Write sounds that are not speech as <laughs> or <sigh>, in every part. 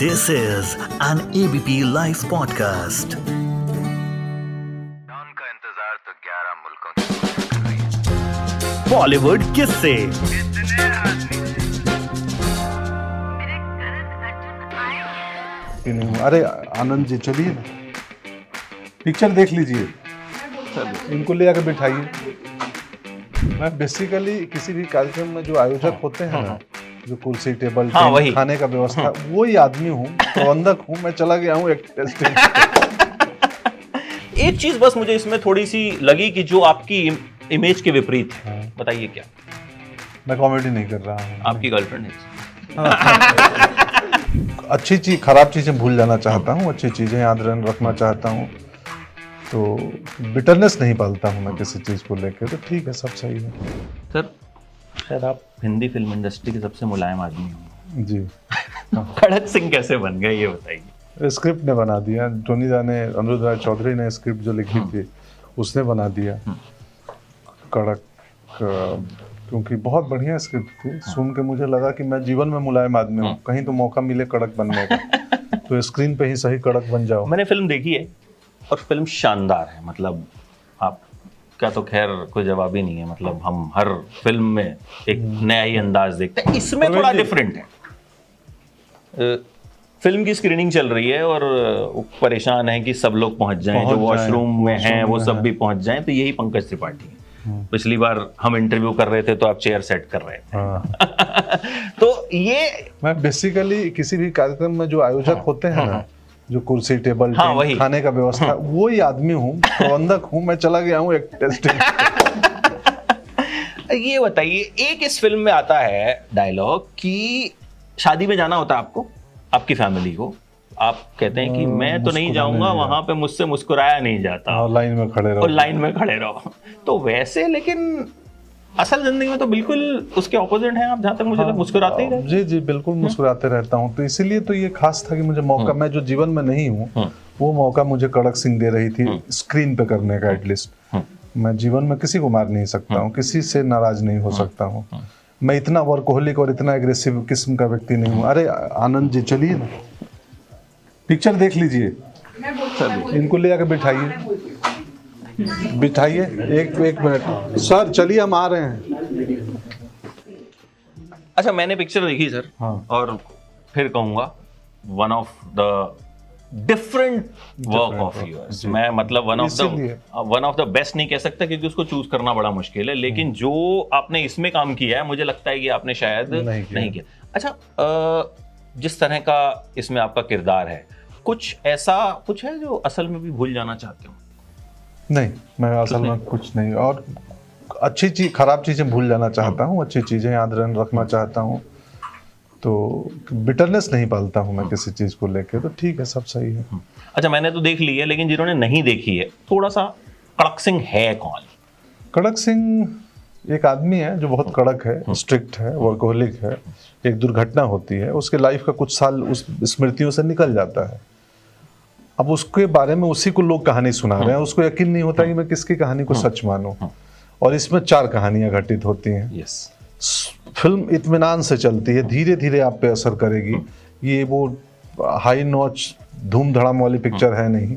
This is an ABP Life podcast. का इंतज़ार तो 11 मुल्कों की है बॉलीवुड किससे? कि नहीं हुआ। अरे आनंद जी चलिए। ना पिक्चर देख लीजिए। इनको ले आकर बिठाइए। मैं बेसिकली किसी भी कार्यक्रम में जो आयोजक होते हैं ना जो कुर्सी टेबल हाँ, वही। खाने का व्यवस्था वही आदमी हूँ प्रबंधक हूँ मैं चला गया हूँ एक <laughs> चीज़ बस मुझे इसमें थोड़ी सी लगी कि जो आपकी इमेज के विपरीत है। हाँ। बताइए क्या? मैं कॉमेडी नहीं कर रहा हूँ। आपकी गर्लफ्रेंड है <laughs> अच्छी चीज़ खराब चीज़ें भूल जाना चाहता हूँ अच्छी चीज़ें याद रखना चाहता हूँ। तो बिटरनेस नहीं पालता हूँ मैं किसी चीज़ को लेकर तो ठीक है सब सही है। सर शायद आप हिंदी फ़िल्म इंडस्ट्री के सबसे मुलायम आदमी हो। जी। खड़क सिंह कैसे बन गए ये बताइए। स्क्रिप्ट ने बना दिया। टोनी दा ने अनुरुद्ध राय चौधरी ने स्क्रिप्ट जो लिखी थी उसने बना दिया। कड़क क्योंकि बहुत बढ़िया स्क्रिप्ट थी। सुन के मुझे लगा कि मैं जीवन में मुलायम आदमी हूँ। कहीं तो मौका मिले कड़क बनने का। तो स्क्रीन पे ही सही कड़क बन जाओ। मैंने फ़िल्म देखी है और फ़िल्म शानदार है। मतलब आप का तो खैर कोई जवाब ही नहीं है मतलब हम हर फ़िल्म में एक नया ही अंदाज देखते हैं इसमें थोड़ा डिफरेंट है। फ़िल्म की स्क्रीनिंग चल रही है और परेशान है कि सब लोग पहुँच जाएँ जो वॉशरूम में हैं वो सब भी पहुँच जाएँ तो यही पंकज त्रिपाठी है। पिछली बार हम इंटरव्यू कर रहे थे तो आप चेयर सेट कर रहे हाँ। थे <laughs> तो ये मैं बेसिकली किसी भी कार्यक्रम में जो आयोजक होते हैं ना जो कुर्सी टेबल हाँ, वही। खाने का व्यवस्था वही आदमी हूँ प्रबंधक हूँ मैं चला गया हूँ एक स्टेज ये बताइए एक इस फ़िल्म में आता है डायलॉग कि शादी में जाना होता है आपको आपकी फैमिली को। आप कहते हैं कि हाँ, मैं तो नहीं जाऊँगा वहाँ पे मुझसे मुस्कुराया नहीं जाता। और लाइन में खड़े रहो। लाइन में खड़े रहो। तो वैसे लेकिन असल ज़िंदगी में तो बिल्कुल उसके ऑपोजिट हैं आप जहाँ तक मुझे लगा मुस्कुराते ही रहे। जी जी बिल्कुल मुस्कुराते रहता हूँ। तो इसीलिए तो ये खास था कि मुझे मौका मैं जो जीवन में नहीं हूँ हम्म। वो मौका मुझे कड़क सिंह दे रही थी स्क्रीन पे करने का एटलीस्ट मैं जीवन में किसी को मार नहीं सकता हूँ किसी से नाराज़ नहीं हो सकता हूँ। मैं इतना वर्कोहलिक और इतना एग्रेसिव किस्म का व्यक्ति नहीं हूँ। अरे आनंद जी चलिए ना। पिक्चर देख लीजिए। इनको ले आकर बिठाइए। बिठाइए एक एक मिनट। सर चलिए हम आ रहे हैं। अच्छा मैंने पिक्चर देखी सर। हाँ। और फिर कहूँगा one of the different work of yours मैं मतलब one of the one of the best नहीं कह सकता क्योंकि उसको चूज़ करना बड़ा मुश्किल है। लेकिन जो आपने इसमें काम किया है मुझे लगता है कि आपने शायद नहीं किया। नहीं किया। अच्छा जिस तरह का इसमें आपका किरदार है कुछ ऐसा कुछ है जो असल में भी भूल जाना चाहते हो? नहीं मैं असल में कुछ नहीं। और अच्छी चीज़ खराब चीज़ें भूल जाना चाहता हूँ अच्छी चीज़ें याद रखना चाहता हूँ। तो बिटरनेस नहीं पालता हूँ मैं किसी चीज़ को लेकर तो ठीक है सब सही है। अच्छा मैंने तो देख ली है लेकिन जिन्होंने नहीं देखी है थोड़ा सा कड़क सिंह है कौन? कड़क सिंह एक आदमी है जो बहुत कड़क है स्ट्रिक्ट है वर्कोहलिक है एक दुर्घटना होती है उसके लाइफ का कुछ साल उस स्मृतियों से निकल जाता है। अब उसके बारे में उसी को लोग कहानी सुना रहे हैं। उसको यकीन नहीं होता कि मैं किसकी कहानी को सच मानूं। और इसमें चार कहानियाँ घटित होती हैं। यस फ़िल्म इत्मीनान से चलती है। धीरे धीरे आप पे असर करेगी। ये वो हाई नॉच धूम धड़ाम वाली पिक्चर है। नहीं।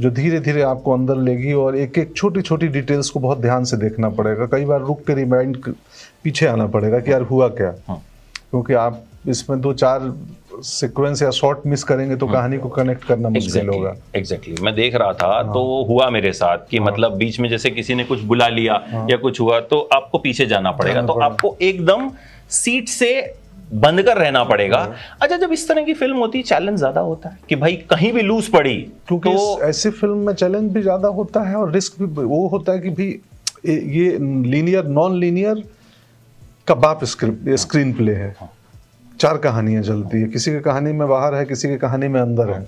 जो धीरे धीरे आपको अंदर लेगी और एक एक छोटी छोटी डिटेल्स को बहुत ध्यान से देखना पड़ेगा। कई बार रुक के रिमाइंड पीछे आना पड़ेगा कि यार हुआ क्या। क्योंकि आप इसमें दो चार सीक्वेंस या शॉट मिस करेंगे तो कहानी को कनेक्ट करना मुश्किल exactly, होगा। Exactly exactly. मैं देख रहा था हाँ। तो वो हुआ मेरे साथ कि हाँ। मतलब बीच में जैसे किसी ने कुछ बुला लिया हाँ। या कुछ हुआ तो आपको पीछे जाना पड़ेगा। तो आपको एकदम सीट से बंद कर रहना पड़ेगा। अच्छा जब इस तरह की फ़िल्म होती है चैलेंज ज़्यादा होता है कि भाई कहीं भी लूज पड़ी क्योंकि तो ऐसी फ़िल्म में चैलेंज भी ज़्यादा होता है और रिस्क भी वो होता है कि भी ये- लीनियर नॉन लीनियर का बाप स्क्रिप्ट स्क्रीन प्ले है। चार कहानियाँ चलती है। किसी की कहानी में बाहर है किसी की कहानी में अंदर है।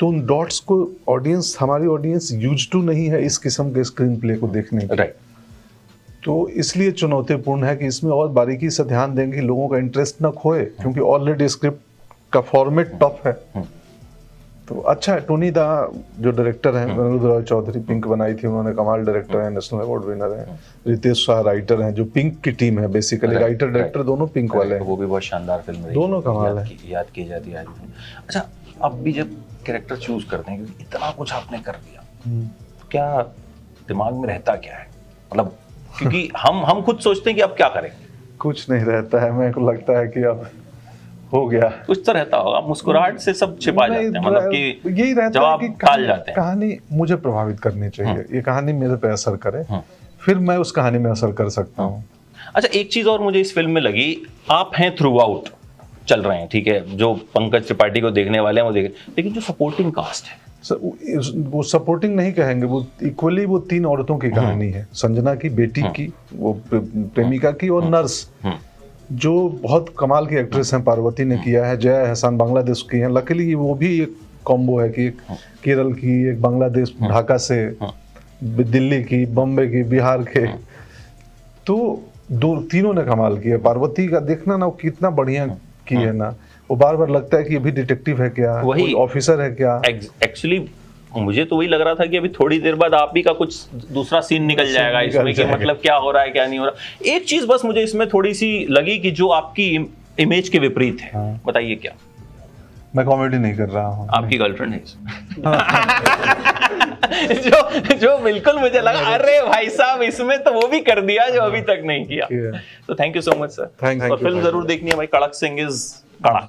तो उन डॉट्स को ऑडियंस हमारी ऑडियंस यूज़ टू नहीं है इस किस्म के स्क्रीन प्ले को देखने की। राइट तो इसलिए चुनौतीपूर्ण है कि इसमें और बारीकी से ध्यान देंगे लोगों का इंटरेस्ट न खोए क्योंकि ऑलरेडी स्क्रिप्ट का फॉर्मेट टफ है। तो अच्छा है टोनी दा जो डायरेक्टर हैं अनिरुद्ध रॉय चौधरी पिंक बनाई थी उन्होंने कमाल डायरेक्टर हैं नेशनल अवार्ड विनर हैं रितेश शाह राइटर हैं जो पिंक की टीम है बेसिकली राइटर डायरेक्टर दोनों पिंक वाले हैं वो भी बहुत शानदार फ़िल्म रही। दोनों कमाल है। याद की जाती है अच्छा अब भी जब कैरेक्टर चूज़ करते हैं क्योंकि इतना कुछ आपने कर दिया तो क्या दिमाग में रहता क्या है? मतलब क्योंकि हम हम खुद सोचते हैं कि अब क्या करेंगे। <laughs> कुछ नहीं रहता है मेरे को लगता है कि अब हो गया। कुछ तो रहता होगा मुस्कुराहट से सब छिपा जाते हैं मतलब कि यही रहता है कि कहानी, जाते हैं। कहानी मुझे प्रभावित करनी चाहिए। ये कहानी मेरे पे असर करे। हम्म। फिर मैं उस कहानी में असर कर सकता हूँ। अच्छा एक चीज़ और मुझे इस फ़िल्म में लगी। आप हैं थ्रू आउट चल रहे हैं ठीक है? जो पंकज त्रिपाठी को देखने वाले हैं वो देख लेकिन जो सपोर्टिंग कास्ट है। वो- सपोर्टिंग नहीं कहेंगे वो इक्वली वो तीन औरतों की कहानी है। संजना की बेटी की वो प्रेमिका की और नर्स हम्म। जो बहुत कमाल की एक्ट्रेस हैं पार्वती ने किया है जया एहसान बांग्लादेश की हैं। लकीली वो भी एक कॉम्बो है कि एक केरल की एक बांग्लादेश ढाका से दिल्ली की बम्बे की बिहार के। तो दो तीनों ने कमाल किया पार्वती का देखना ना वो कितना बढ़िया की है ना। वो बार बार लगता है कि अभी डिटेक्टिव है क्या वही- ऑफिसर है क्या। एक्चुअली मुझे तो वही लग रहा था कि अभी थोड़ी देर बाद आप ही का कुछ दूसरा सीन निकल जाएगा इसमें कि मतलब क्या हो रहा है क्या नहीं हो रहा। एक चीज़ बस मुझे इसमें थोड़ी सी लगी कि जो आपकी इमेज के विपरीत है। हाँ। बताइए क्या? मैं कॉमेडी नहीं कर रहा हूँ। आपकी गर्लफ्रेंड है <laughs> जो जो बिल्कुल मुझे लगा अरे भाई साहब इसमें तो वो भी कर दिया जो अभी तक नहीं किया। तो thank you so much sir thank फ़िल्म ज़रूर देखनी है भाई कड़क सिंह इज़ कड़क।